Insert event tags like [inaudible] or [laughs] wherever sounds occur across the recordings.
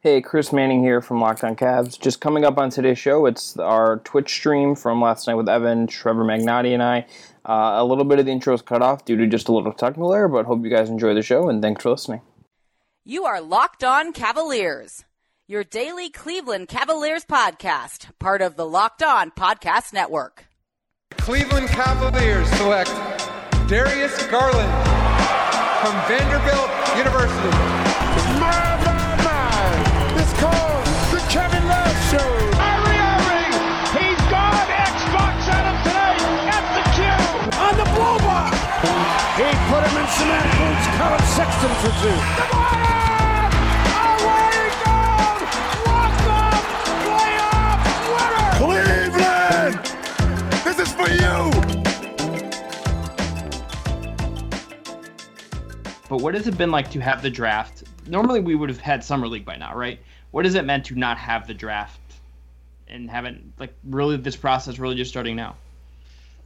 Hey, Chris Manning here from Locked On Cavs. Just coming up on today's show, it's our Twitch stream from last night with Evan, Trevor Magnotti, and I. Uh, a little bit of the intro is cut off due to just a little technical error, but hope you guys enjoy the show and thanks for listening. You are Locked On Cavaliers, your daily Cleveland Cavaliers podcast, part of the Locked On Podcast Network. Cleveland Cavaliers select Darius Garland from Vanderbilt University. Sexton for two. Away he goes! Walk up, playoff! Cleveland! This is for you! But what has it been like to have the draft? Normally, we would have had summer league by now, right? What has it meant to not have the draft and haven't like really this process really just starting now?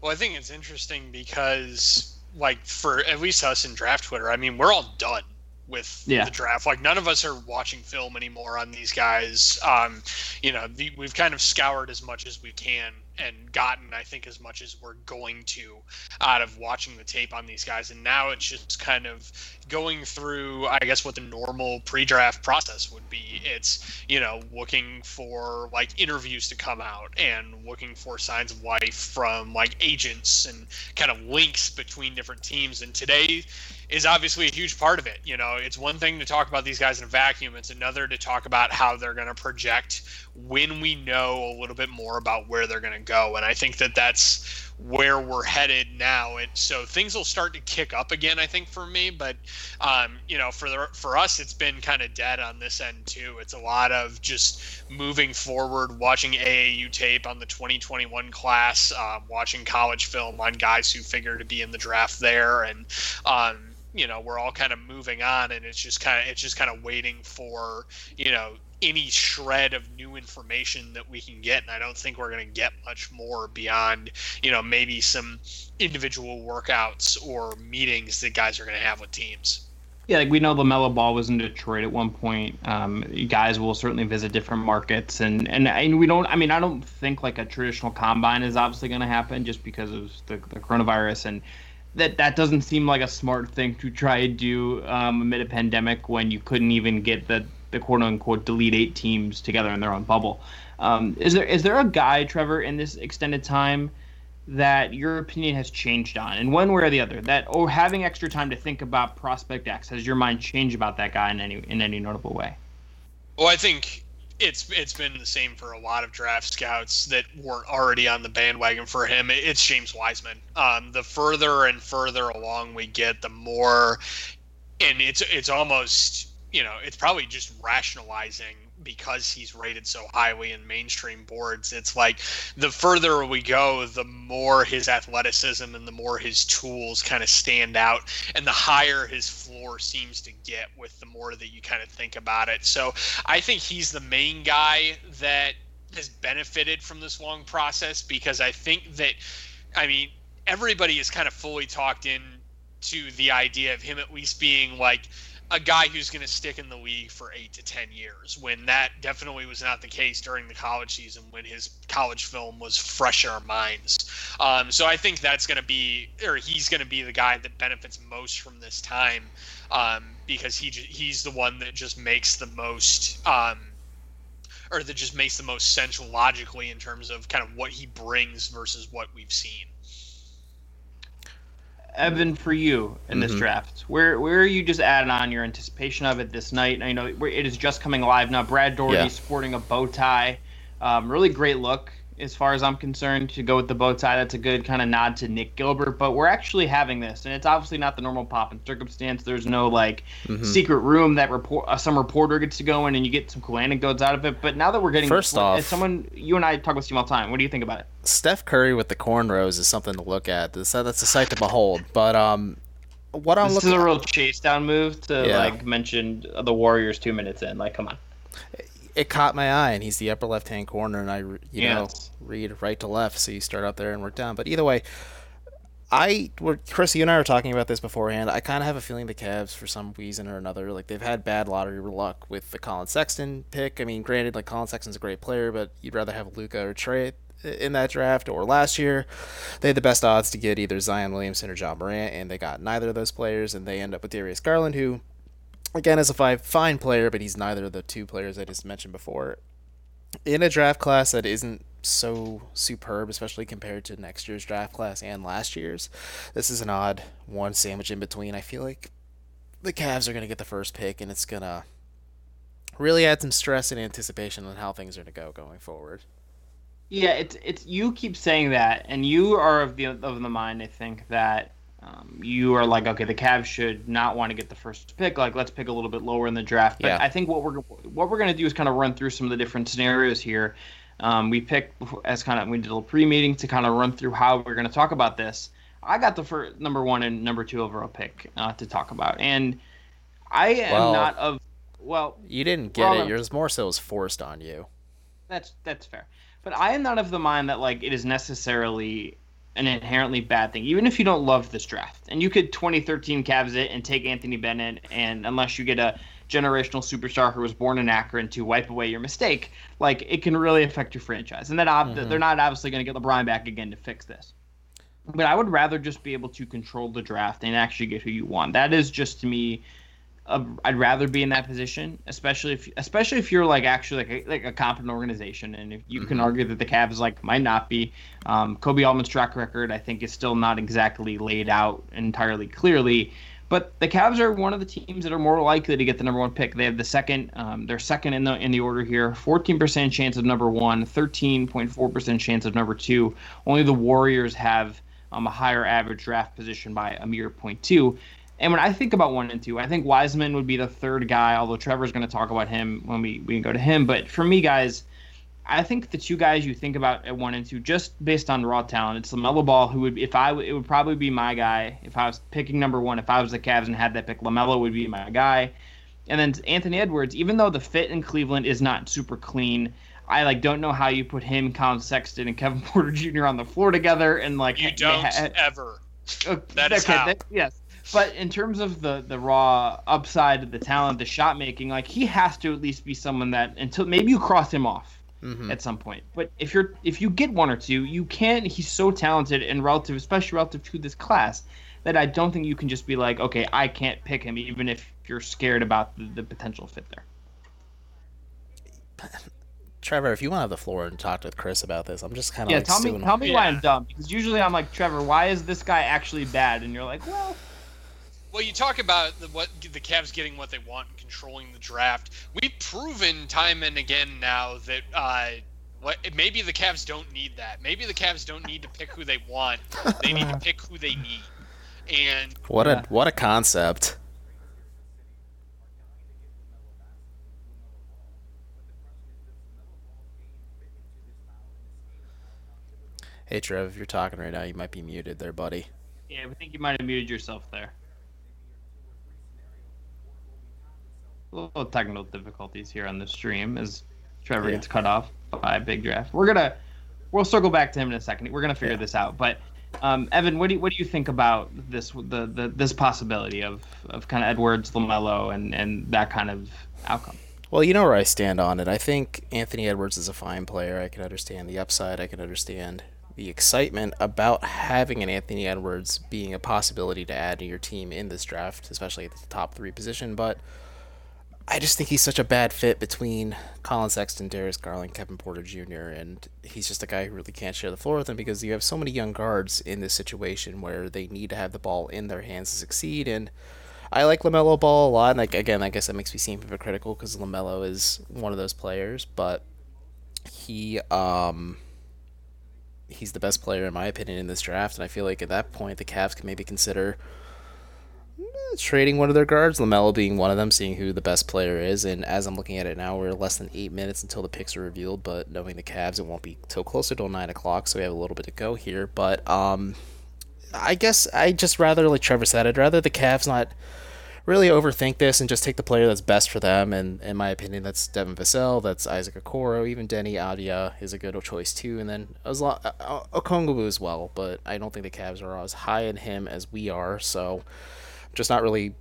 Well, I think it's interesting because, like, for at least us in draft Twitter, I mean, we're all done with Yeah. the draft. Like, none of us are watching film anymore on these guys. Um, you know, the, we've kind of scoured as much as we can and gotten, I think, as much as we're going to out of watching the tape on these guys. And now it's just kind of going through, I guess, what the normal pre-draft process would be. It's you know looking for like interviews to come out and looking for signs of life from like agents and kind of links between different teams. And today is obviously a huge part of it. You know, it's one thing to talk about these guys in a vacuum. It's another to talk about how they're going to project when we know a little bit more about where they're going to go. And I think that that's where we're headed now. And so things will start to kick up again, I think, for me. But, um, you know, for the, for us, it's been kind of dead on this end, too. It's a lot of just moving forward, watching AAU tape on the 2021 class, um, watching college film on guys who figure to be in the draft there. And, um, you know, we're all kind of moving on, and it's just kind of it's just kind of waiting for you know any shred of new information that we can get and i don't think we're going to get much more beyond you know maybe some individual workouts or meetings that guys are going to have with teams Yeah, like we know Lamelo Ball was in Detroit at one point. Um, guys will certainly visit different markets, and, and and we don't. I mean, I don't think like a traditional combine is obviously going to happen just because of the, the coronavirus, and that that doesn't seem like a smart thing to try to do um, amid a pandemic when you couldn't even get the the quote unquote delete eight teams together in their own bubble. Um, is there is there a guy, Trevor, in this extended time? that your opinion has changed on in one way or the other that or having extra time to think about prospect x has your mind changed about that guy in any in any notable way well i think it's it's been the same for a lot of draft scouts that weren't already on the bandwagon for him. It's James Wiseman. Um, the further and further along we get, the more, and it's it's almost you know it's probably just rationalizing because he's rated so highly in mainstream boards. It's like the further we go, the more his athleticism and the more his tools kind of stand out, and the higher his floor seems to get with the more that you kind of think about it. So I think he's the main guy that has benefited from this long process because I think that, I mean, everybody is kind of fully talked in to the idea of him at least being like a guy who's going to stick in the league for eight to ten years when that definitely was not the case during the college season when his college film was fresh minds. Um, so i think that's going to be or he's going to be the guy that benefits most from this time um, because he he's the one that just makes the most um, or that just makes the most sense logically in terms of kind of what he brings versus what we've seen Evan, for you in this Mhm. draft, where where are you just adding on your anticipation of it this night? I know it is just coming live now. Brad Daugherty Yeah. sporting a bow tie, um, really great look as far as I'm concerned. To go with the bow tie, that's a good kind of nod to Nick Gilbert. But we're actually having this, and it's obviously not the normal pop and circumstance. There's no like Mhm. secret room that report uh, some reporter gets to go in and you get some cool anecdotes out of it. But now that we're getting First off- as someone you and I talk with Steve all the time. What do you think about it? Steph Curry with the cornrows is something to look at. That's that's a sight to behold. But um, what I'm this is a real chase down move to Yeah. like mention the Warriors two minutes in. Like, come on. It caught my eye, and he's the upper left hand corner, and I you know read right to left, so you start up there and work down. But either way, I, were Chris, you and I were talking about this beforehand. I kind of have a feeling the Cavs, for some reason or another, like they've had bad lottery luck with the Collin Sexton pick. I mean, granted, like Collin Sexton's a great player, but you'd rather have Luka or Trae in that draft. Or last year, they had the best odds to get either Zion Williamson or Ja Morant, and they got neither of those players, and they end up with Darius Garland, who, again, as a five, fine player, but he's neither of the two players I just mentioned before. In a draft class that isn't so superb, especially compared to next year's draft class and last year's. This is an odd one sandwich in between. I feel like the Cavs are going to get the first pick, and it's going to really add some stress and anticipation on how things are going to go going forward. Yeah, it's it's you keep saying that, and you are of the of the mind. I think that um, you are like, okay, the Cavs should not want to get the first pick. Like, let's pick a little bit lower in the draft. But yeah. I think what we're what we're going to do is kind of run through some of the different scenarios here um, we picked as kind of we did a little pre-meeting to kind of run through how we're going to talk about this. I got the first number one and number two overall pick uh, to talk about, and I am well, not of well. You didn't get well, it. Yours more so was forced on you. That's that's fair, but I am not of the mind that like it is necessarily an inherently bad thing, even if you don't love this draft. And you could 2013 Cavs it and take Anthony Bennett, and unless you get a generational superstar who was born in Akron to wipe away your mistake, like it can really affect your franchise. And then mm-hmm. they're not obviously going to get LeBron back again to fix this. But I would rather just be able to control the draft and actually get who you want. That is just to me. I'd rather be in that position, especially if especially if you're like actually like a, like a competent organization, and if you mm-hmm. can argue that the Cavs like might not be. Um, Koby Altman's track record, I think, is still not exactly laid out entirely clearly. But the Cavs are one of the teams that are more likely to get the number one pick. They have the second, um, they're second in the in the order here. 14% chance of number one, 13.4% chance of number two. Only the Warriors have um, a higher average draft position by a mere 0.2. And when I think about one and two, I think Wiseman would be the third guy. Although Trevor's going to talk about him when we we go to him. But for me, guys, I think the two guys you think about at one and two, just based on raw talent, it's Lamelo Ball, who would, if I, it would probably be my guy if I was picking number one. If I was the Cavs and had that pick, Lamelo would be my guy. And then Anthony Edwards, even though the fit in Cleveland is not super clean, I like don't know how you put him, Collin Sexton, and Kevin [laughs] Porter Jr. on the floor together and like you don't ha- ever. that is okay, how. That, yes, but in terms of the the raw upside of the talent, the shot making, like he has to at least be someone that until maybe you cross him off mm-hmm. at some point. But if you're if you get one or two, you can't. He's so talented and relative, especially relative to this class, that I don't think you can just be like, okay, I can't pick him, even if you're scared about the, the potential fit there. [laughs] Trevor, if you want to have the floor and talk with Chris about this, I'm just kind of yeah. Like tell me, tell me yeah. why I'm dumb because usually I'm like Trevor, why is this guy actually bad? And you're like, well, well, you talk about the, what the Cavs getting what they want and controlling the draft. We've proven time and again now that uh, what maybe the Cavs don't need that. Maybe the Cavs don't need to pick who they want. They need to [laughs] pick who they need. And what a what a concept. Hey Trev, if you're talking right now, you might be muted there, buddy. Yeah, I think you might have muted yourself there. Little technical difficulties here on the stream as Trevor yeah. gets cut off by a big draft. We're gonna we'll circle back to him in a second. We're gonna figure yeah. this out. But um, Evan, what do you, what do you think about this the, the this possibility of, of kind of Edwards, Lamelo, and and that kind of outcome? Well, you know where I stand on it. I think Anthony Edwards is a fine player. I can understand the upside. I can understand the excitement about having an Anthony Edwards being a possibility to add to your team in this draft, especially at the top three position. But I just think he's such a bad fit between Collin Sexton, Darius Garland, Kevin Porter Jr., and he's just a guy who really can't share the floor with him because you have so many young guards in this situation where they need to have the ball in their hands to succeed. And I like Lamelo Ball a lot. And like again, I guess that makes me seem hypocritical because Lamelo is one of those players, but he um he's the best player in my opinion in this draft, and I feel like at that point the Cavs can maybe consider trading one of their guards, Lamelo being one of them, seeing who the best player is. And as I'm looking at it now, we're less than eight minutes until the picks are revealed. But knowing the Cavs, it won't be till closer to nine o'clock, so we have a little bit to go here. But um, I guess I just rather, like Trevor said, I'd rather the Cavs not really overthink this and just take the player that's best for them. And in my opinion, that's Devin Vassell, that's Isaac Okoro, even Deni Avdija is a good choice too. And then as long, uh, Okongwu as well, but I don't think the Cavs are as high in him as we are. So just not really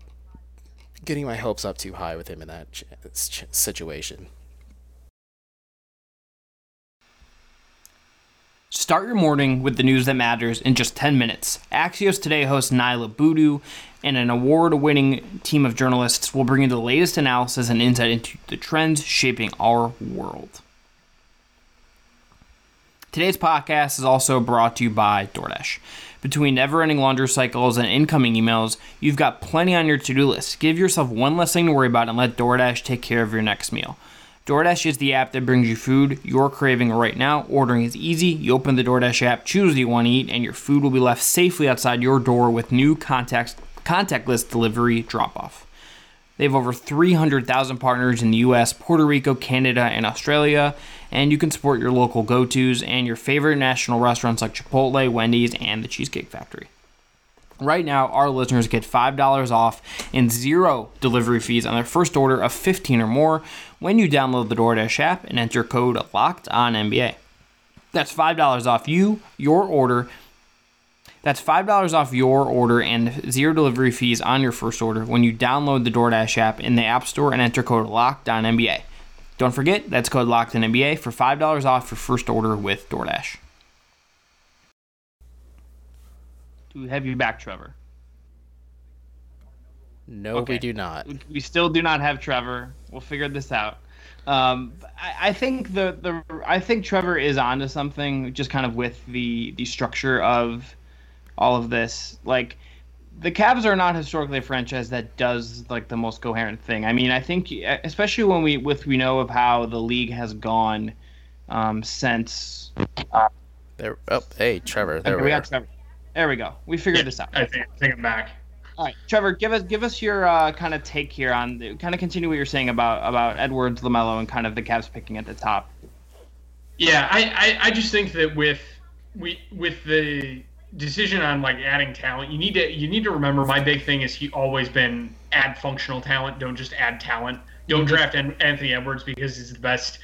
getting my hopes up too high with him in that situation. Start your morning with the news that matters in just 10 minutes. Axios Today host Niala Boodhoo and an award winning team of journalists will bring you the latest analysis and insight into the trends shaping our world. Today's podcast is also brought to you by DoorDash. Between never ending laundry cycles and incoming emails, you've got plenty on your to do list. Give yourself one less thing to worry about and let DoorDash take care of your next meal. DoorDash is the app that brings you food you're craving right now. Ordering is easy. You open the DoorDash app, choose what you want to eat, and your food will be left safely outside your door with new contact, contactless delivery drop off. They have over 300,000 partners in the US, Puerto Rico, Canada, and Australia, and you can support your local go tos and your favorite national restaurants like Chipotle, Wendy's, and the Cheesecake Factory. Right now, our listeners get $5 off and zero delivery fees on their first order of 15 or more when you download the DoorDash app and enter code LOCKED on. That's $5 off you, your order. That's $5 off your order and zero delivery fees on your first order when you download the DoorDash app in the App Store and enter code LOCKED on. Don't forget, that's code LOCKED on NBA for $5 off your first order with DoorDash. Do we have you back, Trevor? No, Okay. we do not. We still do not have Trevor. We'll figure this out. Um, I, I think the, the I think Trevor is onto something, just kind of with the the structure of all of this. Like the Cavs are not historically a franchise that does like the most coherent thing. I mean, I think especially when we with we know of how the league has gone um, since. There. Oh, hey, Trevor. There Okay, we, we are. got Trevor. There we go. We figured this out. I think, I think I'm back. All right, Trevor, give us give us your uh, kind of take here on kind of continue what you're saying about about Edwards, Lamelo, and kind of the Cavs picking at the top. Yeah, I, I, I just think that with we with the decision on like adding talent, you need to you need to remember my big thing is he always been add functional talent, don't just add talent. Don't mm-hmm. draft Anthony Edwards because he's the best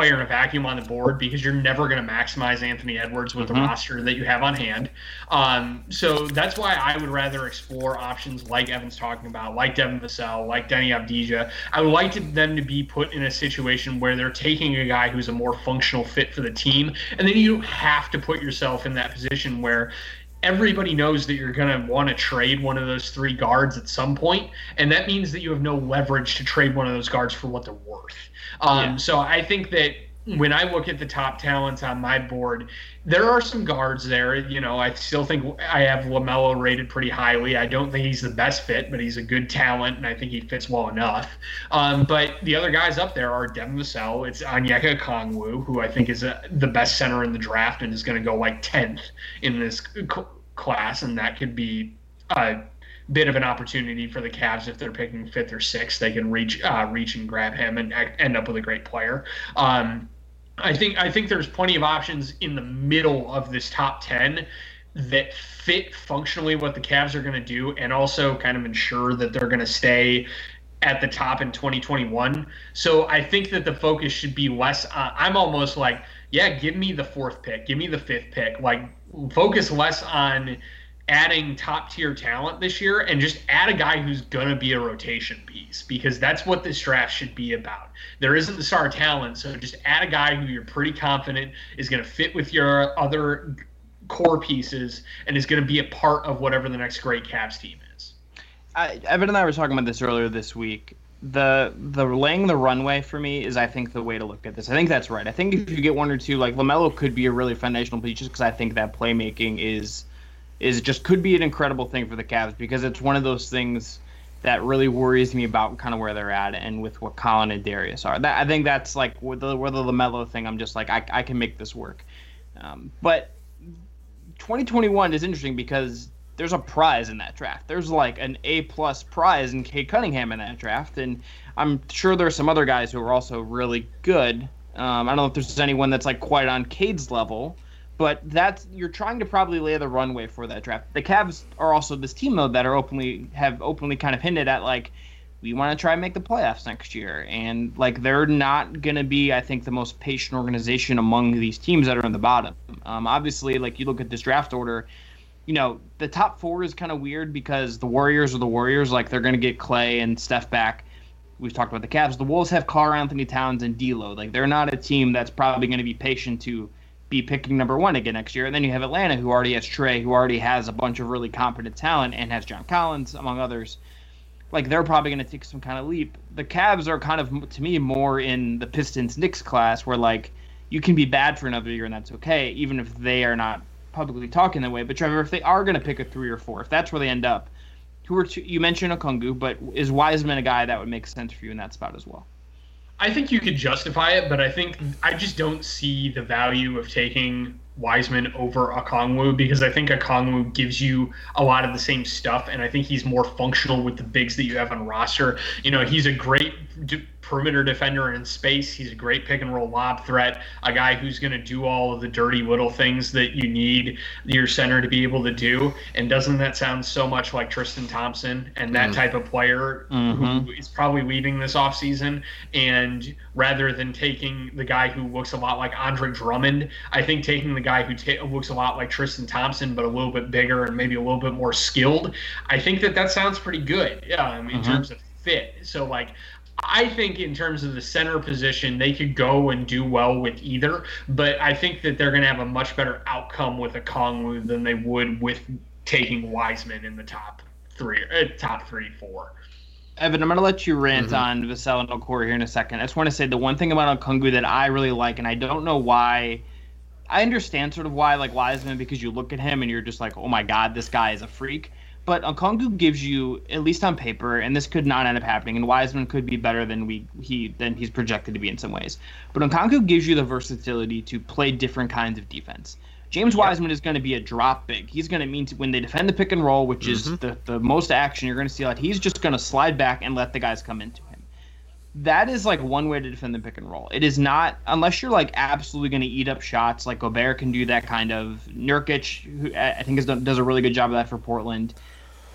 player in a vacuum on the board because you're never going to maximize Anthony Edwards with the roster that you have on hand. Um, so that's why I would rather explore options like Evan's talking about, like Devin Vassell, like Deni Avdija. I would like to, them to be put in a situation where they're taking a guy who's a more functional fit for the team, and then you don't have to put yourself in that position where everybody knows that you're going to want to trade one of those three guards at some point, and that means that you have no leverage to trade one of those guards for what they're worth. Um, So I think that when I look at the top talents on my board, there are some guards there. You know, I still think I have Lamelo rated pretty highly. I don't think he's the best fit, but he's a good talent, and I think he fits well enough. Um, but the other guys up there are Devin Vassell, it's Onyeka Okongwu, who I think is a, the best center in the draft and is going to go like tenth in this class, and that could be a bit of an opportunity for the Cavs if they're picking fifth or sixth. They can reach uh, reach and grab him and end up with a great player. Um, I think I think there's plenty of options in the middle of this top ten that fit functionally what the Cavs are going to do, and also kind of ensure that they're going to stay at the top in 2021. So I think that the focus should be less. Uh, I'm almost like, yeah, give me the fourth pick, give me the fifth pick. Like, focus less on adding top tier talent this year and just add a guy who's gonna be a rotation piece because that's what this draft should be about. There isn't the star talent, so just add a guy who you're pretty confident is gonna fit with your other core pieces and is gonna be a part of whatever the next great Cavs team is. I, Evan and I were talking about this earlier this week. The the laying the runway for me is I think the way to look at this. I think that's right. I think if you get one or two, like Lamelo could be a really foundational piece, just because I think that playmaking is is just could be an incredible thing for the Cavs because it's one of those things that really worries me about kind of where they're at and with what Collin and Darius are. That I think that's like with the with the Lamelo thing. I'm just like I I can make this work. Um, but 2021 is interesting because there's a prize in that draft. There's like an A plus prize in Cade Cunningham in that draft, and I'm sure there's some other guys who are also really good. Um, I don't know if there's anyone that's like quite on Cade's level, But that's you're trying to probably lay the runway for that draft. The Cavs are also this team though that are openly have openly kind of hinted at like we want to try and make the playoffs next year. And like they're not to be, I think, the most patient organization among these teams that are in the bottom. Um, obviously, like you look at this draft order, you know, the top four is kind of weird because the Warriors are the Warriors. Like they're to get Clay and Steph back. We've talked about the Cavs. The Wolves have Karl-Anthony Towns and D'Lo. Like they're not a team that's probably going to be patient to be picking number one again next year. And then you have Atlanta, who already has Trae, who already has a bunch of really competent talent, and has John Collins among others like they're probably going to take some kind of leap. The Cavs are kind of to me more in the Pistons Knicks class where like you can be bad for another year and that's okay, even if they are not publicly talking that way. But Trevor, if they are going to pick a three or four, if that's where they end up, who are two, you mentioned Okongwu, but is Wiseman a guy that would make sense for you in that spot as well? I think you could justify it, but I think I just don't see the value of taking Wiseman over Okongwu because I think Okongwu gives you a lot of the same stuff, and I think he's more functional with the bigs that you have on roster. You know, he's a great perimeter defender in space. He's a great pick and roll lob threat, a guy who's going to do all of the dirty little things that you need your center to be able to do. And doesn't that sound so much like Tristan Thompson and that mm. type of player mm-hmm. who is probably leaving this offseason? And rather than taking the guy who looks a lot like Andre Drummond, I think taking the guy who ta- looks a lot like Tristan Thompson, but a little bit bigger and maybe a little bit more skilled, I think that that sounds pretty good. Yeah, I mean, mm-hmm. in terms of fit. So like I think in terms of the center position, they could go and do well with either, but I think that they're going to have a much better outcome with Okongwu than they would with taking Wiseman in the top three, uh, top three, four. Evan, I'm going to let you rant mm-hmm. on Vassell and Okoro here in a second. I just want to say the one thing about Okongwu that I really like, and I don't know why. I understand sort of why like Wiseman because you look at him and you're just like, oh my god, this guy is a freak. But Okongwu gives you, at least on paper, and this could not end up happening, and Wiseman could be better than we he than he's projected to be in some ways. But Okongwu gives you the versatility to play different kinds of defense. James Wiseman is going to be a drop big. He's going to mean to, when they defend the pick and roll, which mm-hmm. is the, the most action you're going to see a lot, he's just going to slide back and let the guys come into him. That is like one way to defend the pick and roll. It is not unless you're like absolutely going to eat up shots. Like Gobert can do that kind of. Nurkic, who I think done, does a really good job of that for Portland.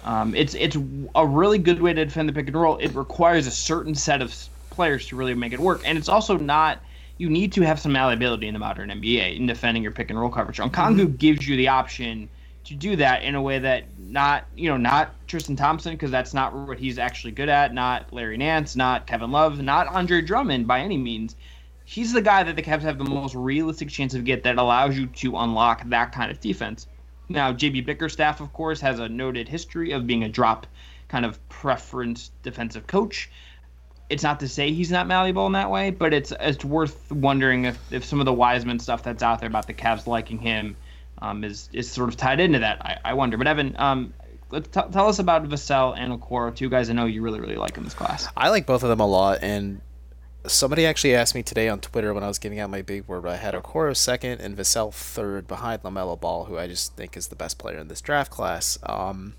Um, it's it's a really good way to defend the pick and roll. It requires a certain set of players to really make it work, and it's also not. You need to have some malleability in the modern NBA in defending your pick and roll coverage. Okongwu mm-hmm. gives you the option to do that in a way that not you know not Tristan Thompson because that's not what he's actually good at. Not Larry Nance, not Kevin Love, not Andre Drummond by any means. He's the guy that the Cavs have the most realistic chance of get that allows you to unlock that kind of defense. Now, JB Bickerstaff, of course, has a noted history of being a drop kind of preference defensive coach. It's not to say he's not malleable in that way, but it's it's worth wondering if, if some of the Wiseman stuff that's out there about the Cavs liking him um, is is sort of tied into that. I, I wonder. But Evan, um, t- tell us about Vassell and Okoro, two guys I know you really really like in this class. I like both of them a lot, and somebody actually asked me today on Twitter when I was giving out my big board. I had Okoro second and Vassell third behind LaMelo Ball, who I just think is the best player in this draft class. Um,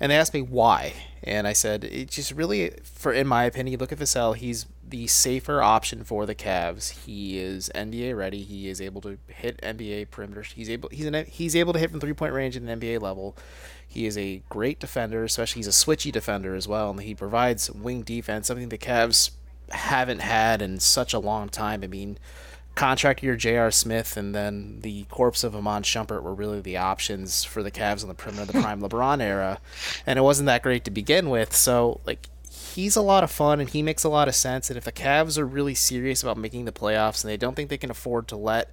and they asked me why, and I said it just really, for in my opinion, look at Vassell. He's the safer option for the Cavs. He is NBA ready. He is able to hit NBA perimeter. He's able he's an, he's able to hit from three point range at an NBA level. He is a great defender, especially he's a switchy defender as well, and he provides wing defense, something the Cavs haven't had in such a long time. I mean, contract year J.R. Smith and then the corpse of Iman Shumpert were really the options for the Cavs on the perimeter of the prime [laughs] LeBron era, and it wasn't that great to begin with. So like he's a lot of fun and he makes a lot of sense. And if the Cavs are really serious about making the playoffs and they don't think they can afford to let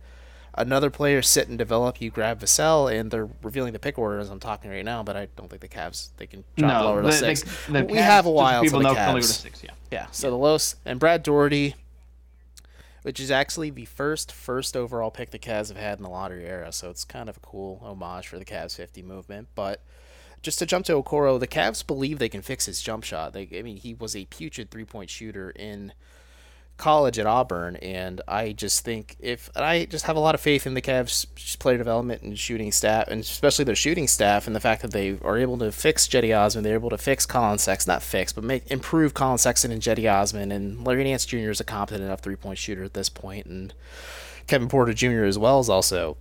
another player sit and develop, you grab Vassell, and they're revealing the pick order as I'm talking right now. But I don't think the Cavs they can drop no, lower to the, six. The, the we Cavs, have a while people know Cavs. Six, yeah. yeah. So yeah. the Los and Brad Daugherty, which is actually the first first overall pick the Cavs have had in the lottery era. So it's kind of a cool homage for the Cavs 50 movement, but. Just to jump to Okoro, the Cavs believe they can fix his jump shot. They, I mean, he was a putrid three-point shooter in college at Auburn, and I just think if I just have a lot of faith in the Cavs player development and shooting staff, and especially their shooting staff, and the fact that they are able to fix Cedi Osman, they're able to fix Collin Sexton, not fix, but make improve Collin Sexton and Cedi Osman, and Larry Nance Jr. is a competent enough three point shooter at this point, and Kevin Porter Jr. as well is also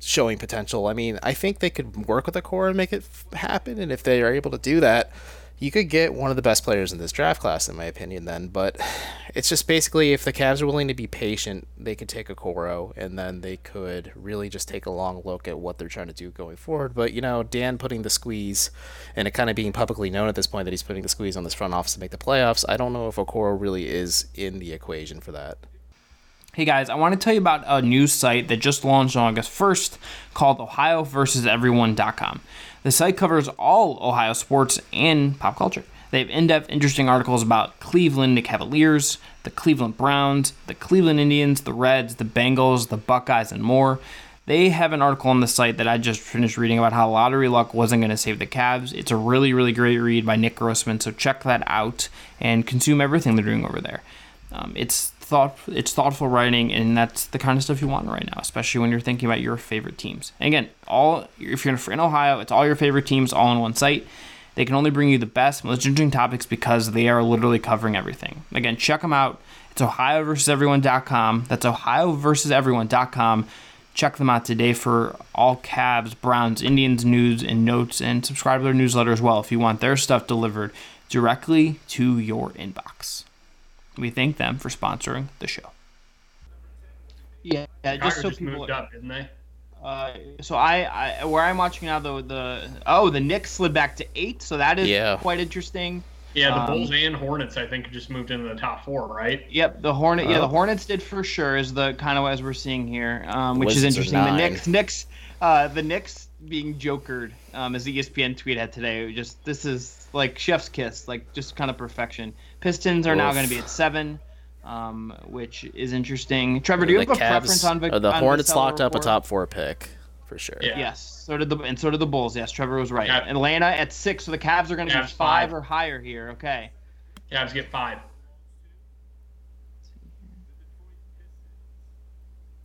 showing potential. I mean, I think they could work with the core and make it happen. And if they are able to do that, you could get one of the best players in this draft class, in my opinion. Then, but it's just basically if the Cavs are willing to be patient, they could take Okoro, and then they could really just take a long look at what they're trying to do going forward. But you know, Dan putting the squeeze, and it kind of being publicly known at this point that he's putting the squeeze on this front office to make the playoffs. I don't know if Okoro really is in the equation for that. Hey guys, I want to tell you about a new site that just launched on August 1st called OhioVersusEveryone.com. The site covers all Ohio sports and pop culture. They have in depth, interesting articles about Cleveland, the Cavaliers, the Cleveland Browns, the Cleveland Indians, the Reds, the Bengals, the Buckeyes, and more. They have an article on the site that I just finished reading about how lottery luck wasn't going to save the Cavs. It's a really, really great read by Nick Grossman, so check that out and consume everything they're doing over there. Um, it's thought it's thoughtful writing, and that's the kind of stuff you want right now, especially when you're thinking about your favorite teams. And again, all if you're in Ohio, it's all your favorite teams all on one site. They can only bring you the best, most interesting topics because they are literally covering everything. Again, check them out. It's ohioversuseveryone.com. That's ohioversuseveryone.com. Check them out today for all Cavs, Browns, Indians news and notes, and subscribe to their newsletter as well if you want their stuff delivered directly to your inbox. We thank them for sponsoring the show. Yeah, yeah just so just people moved up, didn't they? Uh, so I, I where I'm watching now the the oh the Knicks slid back to eight, so that is Yeah. quite interesting. Yeah, the Um, Bulls and Hornets, I think, just moved into the top four, right? Yep, the Hornet. Yeah, Oh. the Hornets did for sure. Is the kind of as we're seeing here, um, which is Wizards are interesting. The nine. Knicks, Knicks, uh, the Knicks being jokered, um, as the ESPN tweet had today. Just this is like chef's kiss, like just kind of perfection. Pistons are now going to be at seven, um, which is interesting. Trevor, do you the have a preference on Vic- the on Hornets Vassell locked up a top four pick for sure. Yeah. Yes, so did the and so did the Bulls. Yes, Trevor was right. Yeah. Atlanta at six, so the Cavs are going to be Cavs five five. or higher here. Okay. Cavs get five.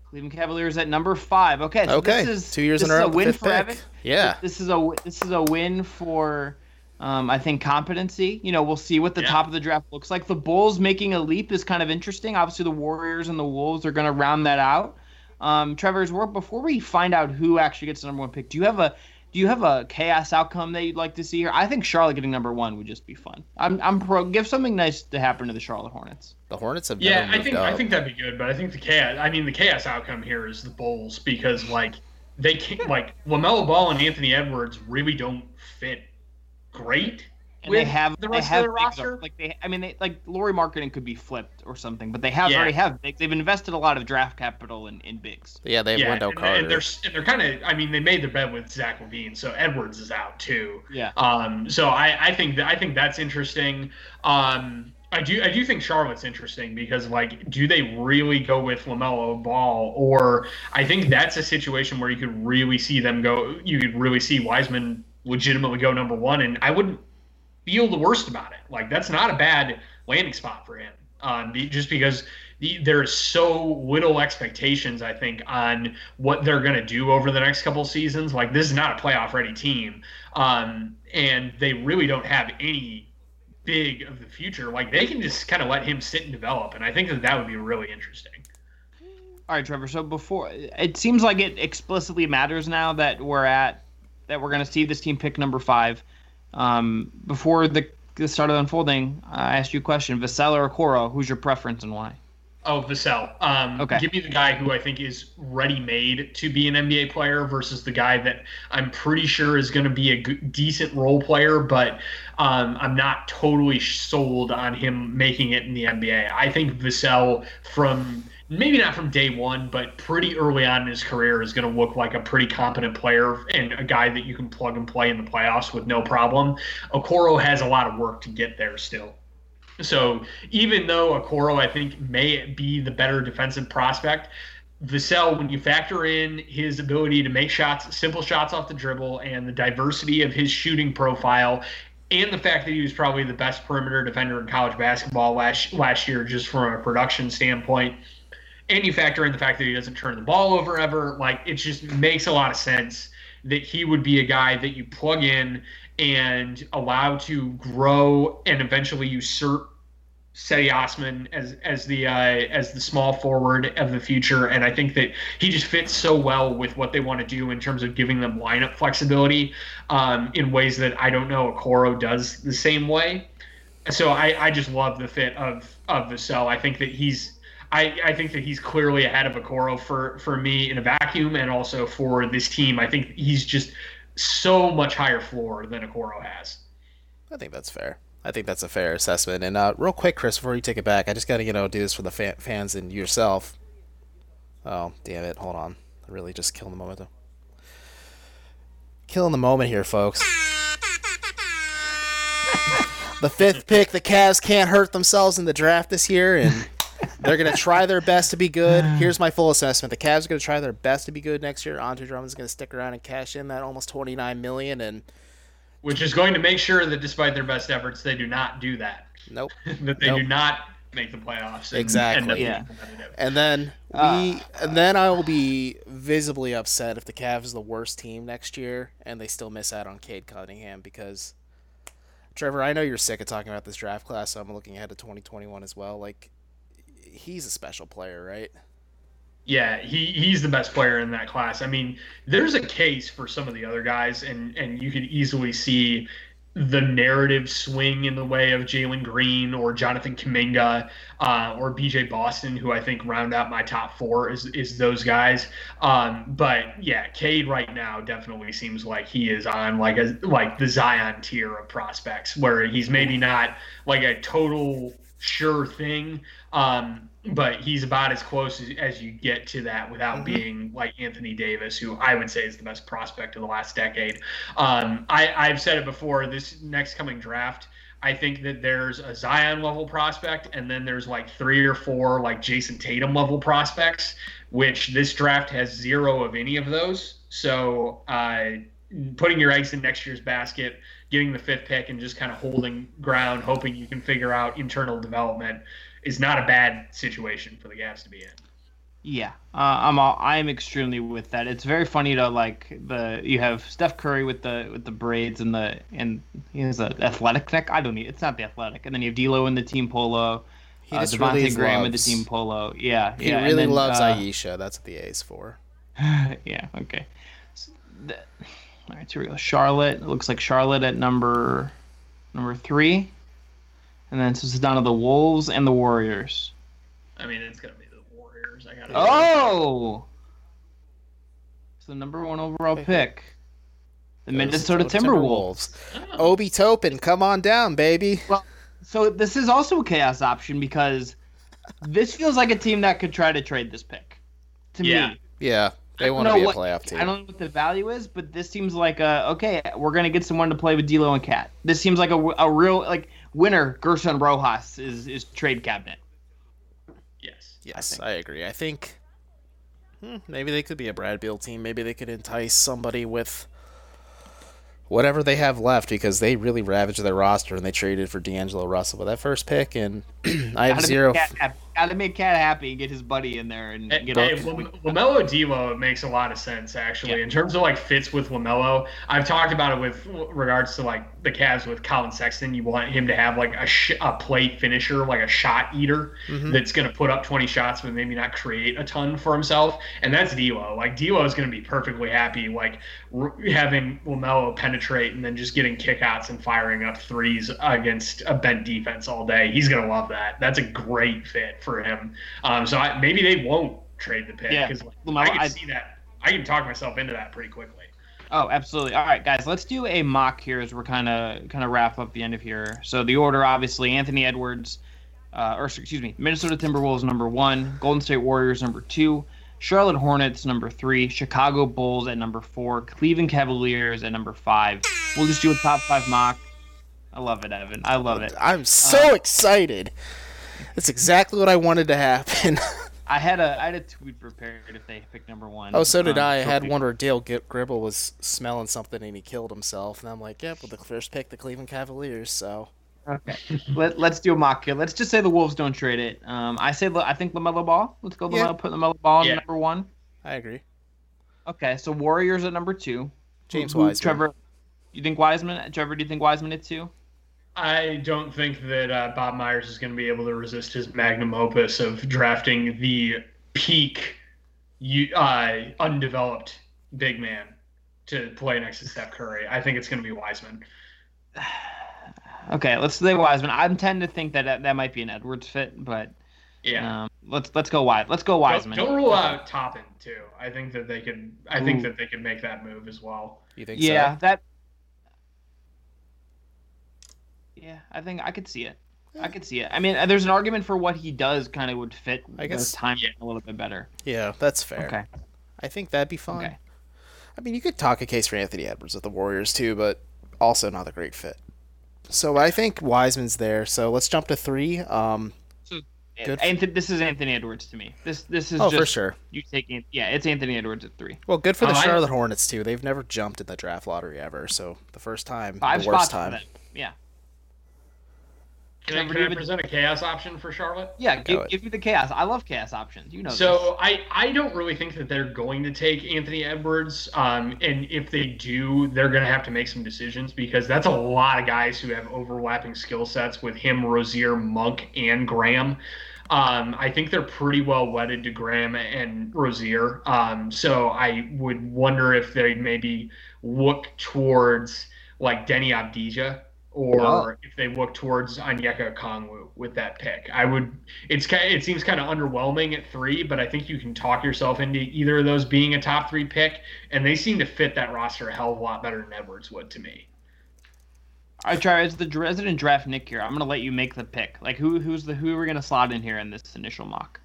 Cleveland Cavaliers at number five. Okay, so Okay, this is two years this in a is row a with win fifth for pick. Evan. Yeah. This is a this is a win for, um, I think competency. You know, we'll see what the Yeah. top of the draft looks like. The Bulls making a leap is kind of interesting. Obviously, the Warriors and the Wolves are going to round that out. Um, Trevor's work before we find out who actually gets the number one pick. Do you have a do you have a chaos outcome that you'd like to see here? I think Charlotte getting number one would just be fun. I'm I'm pro. Give something nice to happen to the Charlotte Hornets. The Hornets have Yeah, I think up. I think that'd be good, but I think the chaos. I mean, the chaos outcome here is the Bulls because like they can't like Lamelo Ball and Anthony Edwards really don't fit great And with they have the they rest have of the roster. up- Like they, I mean, they like Lauri Markkanen could be flipped or something, but they have Yeah. already have bigs. They've invested a lot of draft capital in, in bigs. yeah, they have yeah, Wendell and, Carter. and they're and they're kind of. I mean, they made their bed with Zach LaVine, so Edwards is out too. Yeah. Um, so I, I think that I think that's interesting. Um, I do I do think Charlotte's interesting because like, do they really go with Lamelo Ball, or I think that's a situation where you could really see them go. You could really see Wiseman legitimately go number one, and I wouldn't feel the worst about it. Like that's not a bad landing spot for him. Um, just because the, there's so little expectations, I think, on what they're going to do over the next couple seasons. Like this is not a playoff ready team, um, and they really don't have any big of the future. Like they can just kind of let him sit and develop, and I think that that would be really interesting. All right, Trevor. So before it seems like it explicitly matters now that we're at that we're going to see this team pick number five. Um, before the the start of the unfolding, I asked you a question: Vassell or Okoro? Who's your preference and why? Oh, Vassell. Um, Okay. Give me the guy who I think is ready-made to be an NBA player versus the guy that I'm pretty sure is going to be a decent role player, but um, I'm not totally sold on him making it in the NBA. I think Vassell from maybe not from day one, but pretty early on in his career is going to look like a pretty competent player and a guy that you can plug and play in the playoffs with no problem. Okoro has a lot of work to get there still. So even though Okoro, I think, may be the better defensive prospect, Vassell, when you factor in his ability to make shots, simple shots off the dribble, and the diversity of his shooting profile, and the fact that he was probably the best perimeter defender in college basketball last last year, just from a production standpoint, and you factor in the fact that he doesn't turn the ball over ever, like it just makes a lot of sense that he would be a guy that you plug in and allow to grow and eventually usurp Cedi Osman as as the uh, as the small forward of the future, and I think that he just fits so well with what they want to do in terms of giving them lineup flexibility um, in ways that I don't know Okoro does the same way. So I, I just love the fit of of Vassell. I think that he's I, I think that he's clearly ahead of Okoro for for me in a vacuum, and also for this team. I think he's just so much higher floor than Okoro has. I think that's fair. I think that's a fair assessment. And uh, real quick, Chris, before you take it back, I just got to you know do this for the fa- fans and yourself. Oh damn it! Hold on, I really just killing the moment. Though. Killing the moment here, folks. [laughs] the fifth pick, the Cavs can't hurt themselves in the draft this year, and they're gonna try their best to be good. Here's my full assessment: the Cavs are gonna try their best to be good next year. Andre Drummond's gonna stick around and cash in that almost 29 million, and which is going to make sure that despite their best efforts, they do not do that. Nope. [laughs] that they nope. do not make the playoffs. And, exactly. And yeah. And then we, uh, and then I will be visibly upset if the Cavs is the worst team next year and they still miss out on Cade Cunningham because. Trevor, I know you're sick of talking about this draft class, so I'm looking ahead to 2021 as well. Like, he's a special player, right? Yeah, he, he's the best player in that class. I mean, there's a case for some of the other guys, and, and you could easily see the narrative swing in the way of Jalen Green or Jonathan Kuminga uh, or BJ Boston, who I think round out my top four is is those guys. Um, but yeah, Cade right now definitely seems like he is on like a like the Zion tier of prospects, where he's maybe not like a total sure thing. Um, but he's about as close as, as you get to that without mm-hmm. being like Anthony Davis, who I would say is the best prospect of the last decade. Um, I, I've said it before. This next coming draft, I think that there's a Zion level prospect, and then there's like three or four like Jayson Tatum level prospects, which this draft has zero of any of those. So uh, putting your eggs in next year's basket, getting the fifth pick, and just kind of holding ground, hoping you can figure out internal development is not a bad situation for the Cavs to be in. Yeah, uh, I'm all, I'm extremely with that. It's very funny to like the you have Steph Curry with the with the braids and the and he has an athletic neck. I don't need it's not the athletic, and then you have D'Lo in the team polo. He uh, Devontae really Graham loves, with the team polo. Yeah, he yeah, really then, loves uh, Ayesha. That's what the A is for. [laughs] yeah. Okay. So the, all right, so here we go. Charlotte. It looks like Charlotte at number number three. And then so it's down to the Wolves and the Warriors. I mean, it's gonna be the Warriors. I gotta. Oh. oh! So number one overall pick, the Minnesota Timberwolves. Timberwolves. Oh. Obi Toppin, come on down, baby. Well, so this is also a chaos option because this feels like a team that could try to trade this pick. To yeah. me. Yeah. They want to be a playoff team. I don't know what the value is, but this seems like a okay. We're gonna get someone to play with D'Lo and KAT. This seems like a, a real like winner. Gersson Rosas is is trade cabinet. Yes. Yes, I, I agree. I think hmm, maybe they could be a Brad Beal team. Maybe they could entice somebody with whatever they have left because they really ravaged their roster and they traded for D'Angelo Russell with that first pick. And [clears throat] I have gotta zero. Make KAT, gotta make KAT happy and get his buddy in there and hey, get. Hey, Lamelo D'Lo makes a lot of sense actually yeah. in terms of like fits with Lamelo. I've talked about it with regards to like the Cavs with Collin Sexton. You want him to have like a, sh- a plate finisher, like a shot eater mm-hmm. that's going to put up 20 shots but maybe not create a ton for himself. And that's D'Lo. Like D'Lo is going to be perfectly happy like r- having Lamelo penetrate and then just getting kickouts and firing up threes against a bent defense all day. He's going to love that. That's a great fit for him. Um, so I, maybe they won't trade the pick because yeah. like, I can see that. I can talk myself into that pretty quickly. Oh, absolutely. All right, guys, let's do a mock here as we're kind of kind of wrap up the end of here. So the order, obviously, Anthony Edwards, uh, or excuse me, Minnesota Timberwolves number one, Golden State Warriors number two, Charlotte Hornets number three, Chicago Bulls at number four, Cleveland Cavaliers at number five. We'll just do a top five mock. I love it, Evan. I love it. I'm so uh, excited. That's exactly what I wanted to happen. I had a I had a tweet prepared if they picked number one. Oh, so did um, I. I had one where Dale Gribble was smelling something and he killed himself, and I'm like, yep, yeah, well, the first pick, the Cleveland Cavaliers. So. Okay, Let, let's do a mock kill. Let's just say the Wolves don't trade it. Um, I say I think Lamelo Ball. Let's go yeah. Lamelo. Put Lamelo Ball yeah. number one. I agree. Okay, so Warriors at number two. James Wiseman. Trevor, you think Wiseman? Trevor, do you think Wiseman at two? I don't think that uh, Bob Myers is going to be able to resist his magnum opus of drafting the peak, uh, undeveloped big man to play next to Steph Curry. I think it's going to be Wiseman. [sighs] Okay, let's say Wiseman. I tend to think that that might be an Edwards fit, but yeah, um, let's let's go wide. Let's go Wiseman. Don't, don't rule out Toppin too. I think that they could. I think that they could make that move as well. You think? Yeah, so? that. Yeah, I think I could see it. I could see it. I mean, there's an argument for what he does kind of would fit I guess time yeah. a little bit better. Yeah, that's fair. Okay. I think that'd be fine. Okay. I mean, you could talk a case for Anthony Edwards with the Warriors too, but also not a great fit. So I think Wiseman's there. So let's jump to three. Um, so good. Anthony, this is Anthony Edwards to me. This this is oh just, for sure. You taking yeah, it's Anthony Edwards at three. Well, good for the oh, Charlotte I, Hornets too. They've never jumped in the draft lottery ever. So the first time, Five the worst time. Yeah. Can I, can I present a chaos option for Charlotte? Yeah, give, give me the chaos. I love chaos options. You know. So this. I I don't really think that they're going to take Anthony Edwards. Um, and if they do, they're going to have to make some decisions because that's a lot of guys who have overlapping skill sets with him, Rozier, Monk, and Graham. Um, I think they're pretty well wedded to Graham and Rozier. Um, so I would wonder if they maybe look towards like Deni Avdija or oh. if they look towards Onyeka Okongwu with that pick. I would. It's kind. It seems kind of underwhelming at three, but I think you can talk yourself into either of those being a top three pick, and they seem to fit that roster a hell of a lot better than Edwards would to me. All right, Charlie, as the resident draft Nick here, I'm gonna let you make the pick. Like, who who's the who we're gonna slot in here in this initial mock?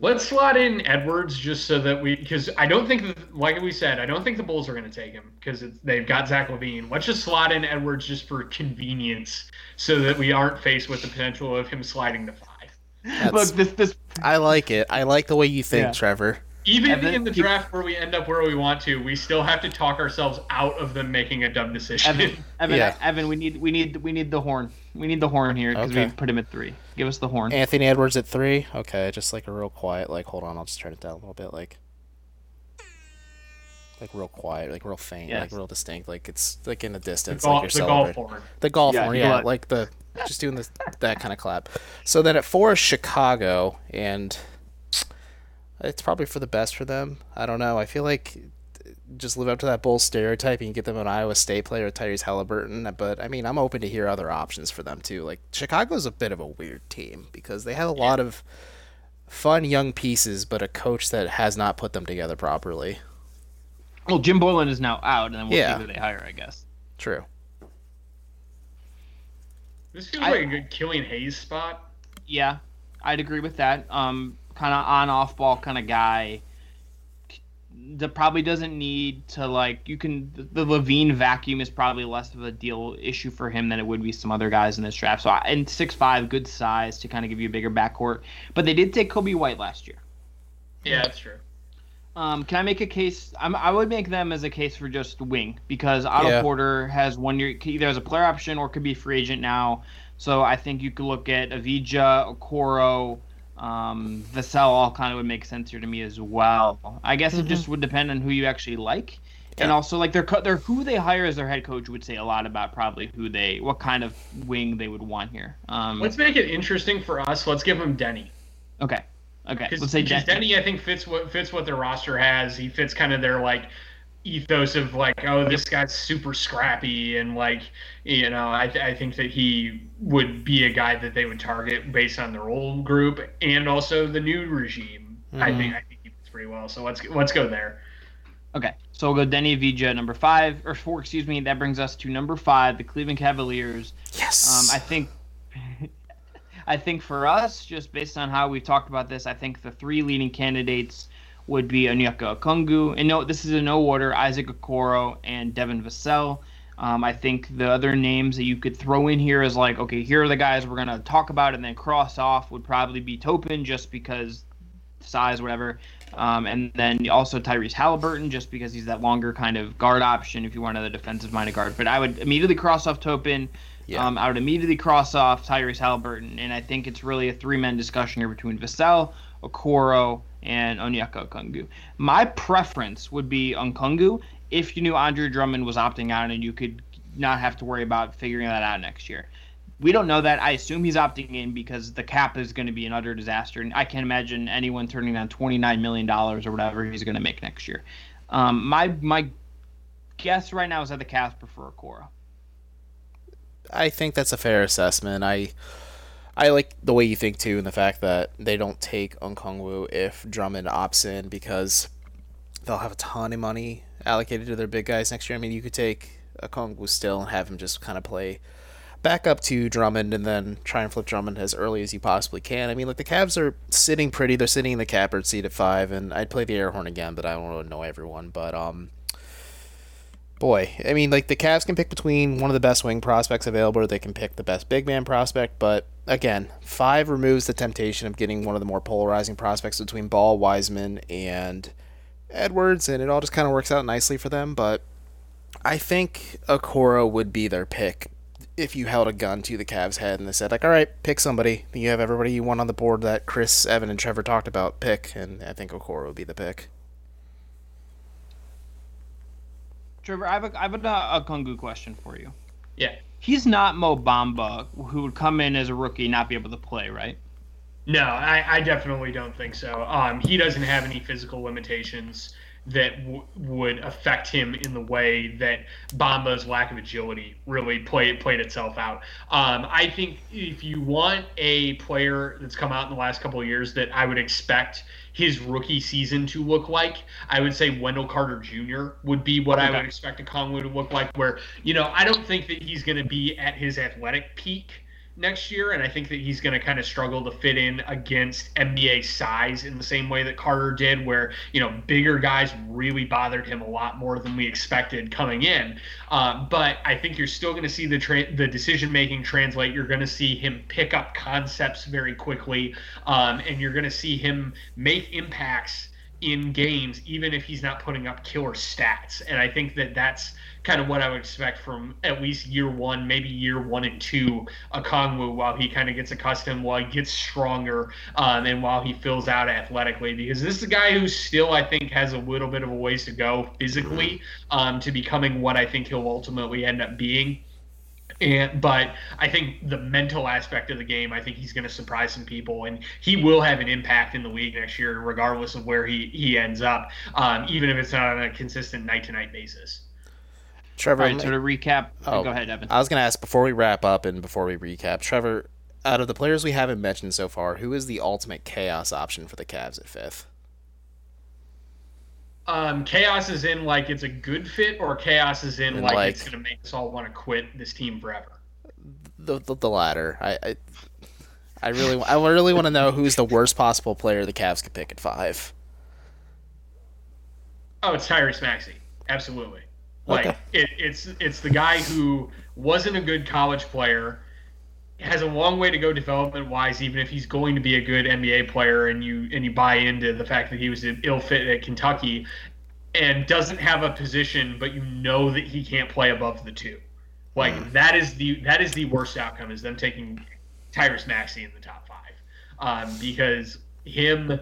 Let's slot in Edwards just so that we, because I don't think, like we said, I don't think the Bulls are going to take him because they've got Zach LaVine. Let's just slot in Edwards just for convenience so that we aren't faced with the potential of him sliding to five. Look, this, this. I like it. I like the way you think, yeah. Trevor. Even Evan, in the draft where we end up where we want to, we still have to talk ourselves out of them making a dumb decision. Evan, Evan, yeah. Evan we need we need we need the horn. We need the horn here because okay. we put him at three. Give us the horn. Anthony Edwards at three. Okay, just like a real quiet. Like, hold on, I'll just turn it down a little bit. Like, like real quiet, like real faint, yes. like real distinct. Like it's like in the distance, the like you're the golf horn. The golf yeah, horn, yeah, like the just doing this that kind of clap. So then at four is Chicago and it's probably for the best for them. I don't know. I feel like just live up to that bull stereotype and get them an Iowa State player, Tyrese Halliburton. But I mean, I'm open to hear other options for them too. Like Chicago's a bit of a weird team because they have a lot of fun young pieces, but a coach that has not put them together properly. Well, Jim Boylen is now out, and then we'll yeah. see who they hire. I guess. True. This feels I, like a good Killian Hayes spot. Yeah, I'd agree with that. Um, kind of on off ball kind of guy that probably doesn't need to like you can the LaVine vacuum is probably less of a deal issue for him than it would be some other guys in this draft. So and six five, good size to kind of give you a bigger backcourt. But they did take Coby White last year. Yeah, that's true. Um, can I make a case? I'm, i would make them as a case for just wing because Otto yeah. Porter has one year either as a player option or could be free agent now. So I think you could look at Avdija, Okoro, um, Vassell all kind of would make sense here to me as well. I guess mm-hmm. it just would depend on who you actually like. Yeah. And also, like their their who they hire as their head coach would say a lot about probably who they what kind of wing they would want here. Um, let's make it interesting for us. Let's give them Deni. Okay. Okay. Let's say Deni. Deni. I think fits what fits what their roster has. He fits kind of their like ethos of like, oh, this guy's super scrappy, and like, you know, I, th- I think that he would be a guy that they would target based on their old group and also the new regime. Mm-hmm. I think I think he fits pretty well. So let's let's go there. Okay, so we'll go Deni Avdija number five or four, excuse me. That brings us to number five, the Cleveland Cavaliers. Yes. Um, I think. [laughs] I think for us, just based on how we've talked about this, I think the three leading candidates would be Onyeka Okongwu. And no, this is in no order Isaac Okoro and Devin Vassell. Um, I think the other names that you could throw in here is like, okay, here are the guys we're going to talk about and then cross off would probably be Toppin just because size, whatever. Um, and then also Tyrese Halliburton just because he's that longer kind of guard option if you want a defensive minded guard. But I would immediately cross off Toppin. Yeah. Um, I would immediately cross off Tyrese Halliburton. And I think it's really a three man discussion here between Vassell, Okoro, and Onyeka Okongwu. My preference would be Okongwu if you knew Andre Drummond was opting out and you could not have to worry about figuring that out next year. we don't know that. I assume he's opting in because the cap is going to be an utter disaster, and I can't imagine anyone turning down twenty nine million dollars or whatever he's going to make next year. Um, my my guess right now is that the Cavs prefer Okoro. I think that's a fair assessment. I I like the way you think too, and the fact that they don't take Okongwu if Drummond opts in because they'll have a ton of money allocated to their big guys next year. I mean, you could take Okongwu still and have him just kind of play back up to Drummond and then try and flip Drummond as early as you possibly can. I mean, like the Cavs are sitting pretty. They're sitting in the catbird seat at five, and I'd play the air horn again, but I don't really know everyone. But um, boy, I mean, like the Cavs can pick between one of the best wing prospects available, or they can pick the best big man prospect. But again, five removes the temptation of getting one of the more polarizing prospects between Ball, Wiseman, and Edwards, and it all just kind of works out nicely for them. But I think Okoro would be their pick if you held a gun to the Cavs' head and they said, like, all right, pick somebody. You have everybody you want on the board that Chris, Evan, and Trevor talked about. Pick, and I think Okoro would be the pick. Trevor, I have a, I have a, Okongwu question for you. Yeah. He's not Mo Bamba, who would come in as a rookie and not be able to play, right? No, I, I definitely don't think so. Um, he doesn't have any physical limitations that w- would affect him in the way that Bamba's lack of agility really played played itself out. Um, I think if you want a player that's come out in the last couple of years that I would expect his rookie season to look like, I would say Wendell Carter Jr. would be what okay. I would expect Okongwu to look like. Where you know I don't think that he's going to be at his athletic peak next year, and I think that he's going to kind of struggle to fit in against NBA size in the same way that Carter did, where you know bigger guys really bothered him a lot more than we expected coming in. Uh, but I think you're still going to see the tra- the decision making translate. You're going to see him pick up concepts very quickly, um, and you're going to see him make impacts in games, even if he's not putting up killer stats. And I think that that's kind of what I would expect from at least year one, maybe year one and two, Okongwu, while he kind of gets accustomed, while he gets stronger, um, and while he fills out athletically. Because this is a guy who still, I think, has a little bit of a ways to go physically um, to becoming what I think he'll ultimately end up being. And but I think the mental aspect of the game, I think he's going to surprise some people, and he will have an impact in the league next year, regardless of where he he ends up, um, even if it's not on a consistent night to night basis. Trevor, All right, so to recap, oh, go ahead, Evan. I was going to ask before we wrap up and before we recap, Trevor, out of the players we haven't mentioned so far, who is the ultimate chaos option for the Cavs at fifth? Um, chaos is in like it's a good fit, or chaos is in like, like, it's going to make us all want to quit this team forever. The the, the latter. I, I I really I really want to know who's the worst possible player the Cavs could pick at five. Oh, it's Tyrese Maxey. Absolutely. Like okay. it, it's it's the guy who wasn't a good college player, has a long way to go development wise. Even if he's going to be a good NBA player, and you and you buy into the fact that he was an ill fit at Kentucky, and doesn't have a position, but you know that he can't play above the two. Like mm. that is the that is the worst outcome is them taking Tyrese Maxey in the top five, um, because him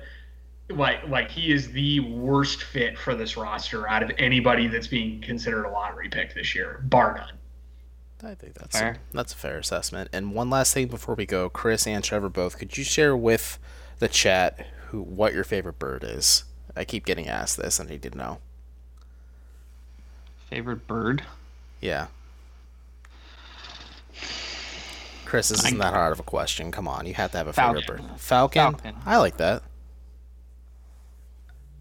like like he is the worst fit for this roster out of anybody that's being considered a lottery pick this year, bar none. I think that's fair. A, that's a fair assessment. And one last thing before we go, Chris and Trevor both, could you share with the chat who what your favorite bird is? I keep getting asked this, and I didn't know. Favorite bird? Yeah. Chris, this isn't that hard of a question. Come on, you have to have a favorite Falcon. bird. Falcon? Falcon. I like that.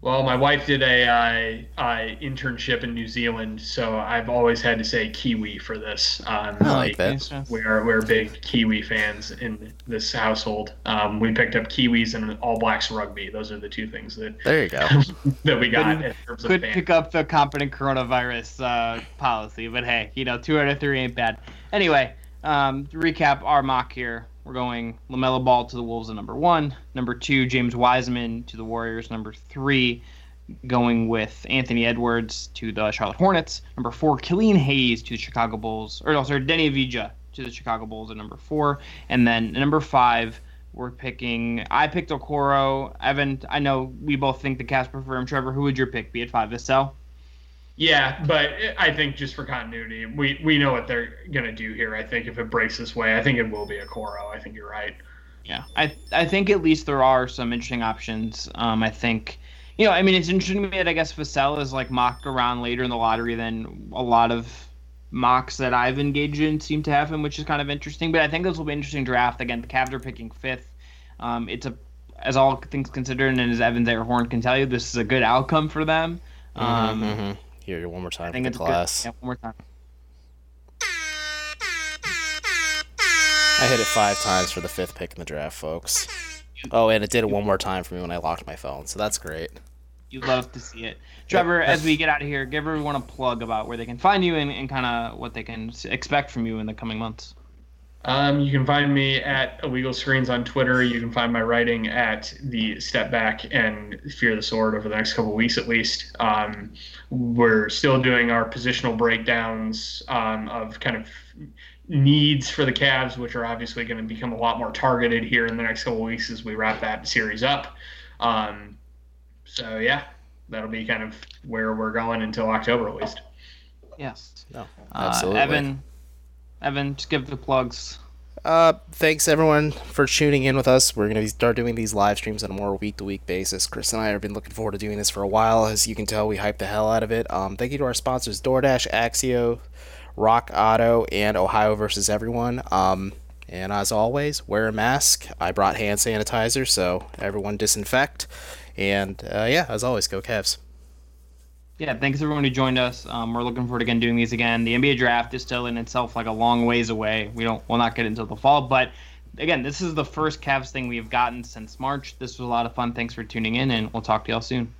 Well, my wife did a uh, uh, internship in New Zealand, so I've always had to say Kiwi for this. Um, I like that. We're we're big Kiwi fans in this household. Um, we picked up Kiwis and All Blacks rugby. Those are the two things that there you go [laughs] that we got. Could pick up the competent coronavirus uh, policy, but hey, you know, two out of three ain't bad. Anyway, um, to recap our mock here. We're going LaMelo Ball to the Wolves at number one. Number two, James Wiseman to the Warriors. Number three, going with Anthony Edwards to the Charlotte Hornets. Number four, Killian Hayes to the Chicago Bulls. Or no, sorry, Deni Avdija to the Chicago Bulls at number four. And then number five, we're picking. I picked Okoro. Evan, I know we both think the Cavs prefer him. Trevor, who would your pick be at five? Vassell? Yeah, but I think just for continuity, we we know what they're gonna do here. I think if it breaks this way, I think it will be Okoro. I think you're right. Yeah, I I think at least there are some interesting options. Um, I think, you know, I mean, it's interesting to me that I guess Vassell is like mocked around later in the lottery than a lot of mocks that I've engaged in seem to have him, which is kind of interesting. But I think this will be an interesting draft. Again, the Cavs are picking fifth. Um, it's a, as all things considered, and as Evans Airhorn can tell you, this is a good outcome for them. Um, mm-hmm, mm-hmm. Here, one more time I think for it's the class. Good. Yeah, one more time. I hit it five times for the fifth pick in the draft, folks. Oh, and it did it one more time for me when I locked my phone, so that's great. You'd love to see it. Trevor, as we get out of here, give everyone a plug about where they can find you and, and kind of what they can expect from you in the coming months. Um, you can find me at Illegal Screens on Twitter. You can find my writing at the Step Back and Fear the Sword over the next couple weeks at least. Um, we're still doing our positional breakdowns um, of kind of needs for the Cavs, which are obviously going to become a lot more targeted here in the next couple weeks as we wrap that series up. Um, so yeah, that'll be kind of where we're going until October at least. Yes. No, Uh, absolutely. Evan, Evan, just give the plugs. Uh, thanks everyone for tuning in with us. We're gonna start doing these live streams on a more week to week basis. Chris and I have been looking forward to doing this for a while. As you can tell, we hype the hell out of it. Um, thank you to our sponsors DoorDash, Axios, Rock Auto, and Ohio versus Everyone. Um, and as always, wear a mask. I brought hand sanitizer, so everyone disinfect. And uh, yeah, as always, go Cavs. Yeah, thanks everyone who joined us. Um, we're looking forward to again doing these again. The NBA draft is still in itself like a long ways away. We don't, we'll not get until the fall, but again, this is the first Cavs thing we've gotten since March. This was a lot of fun. Thanks for tuning in, and we'll talk to y'all soon.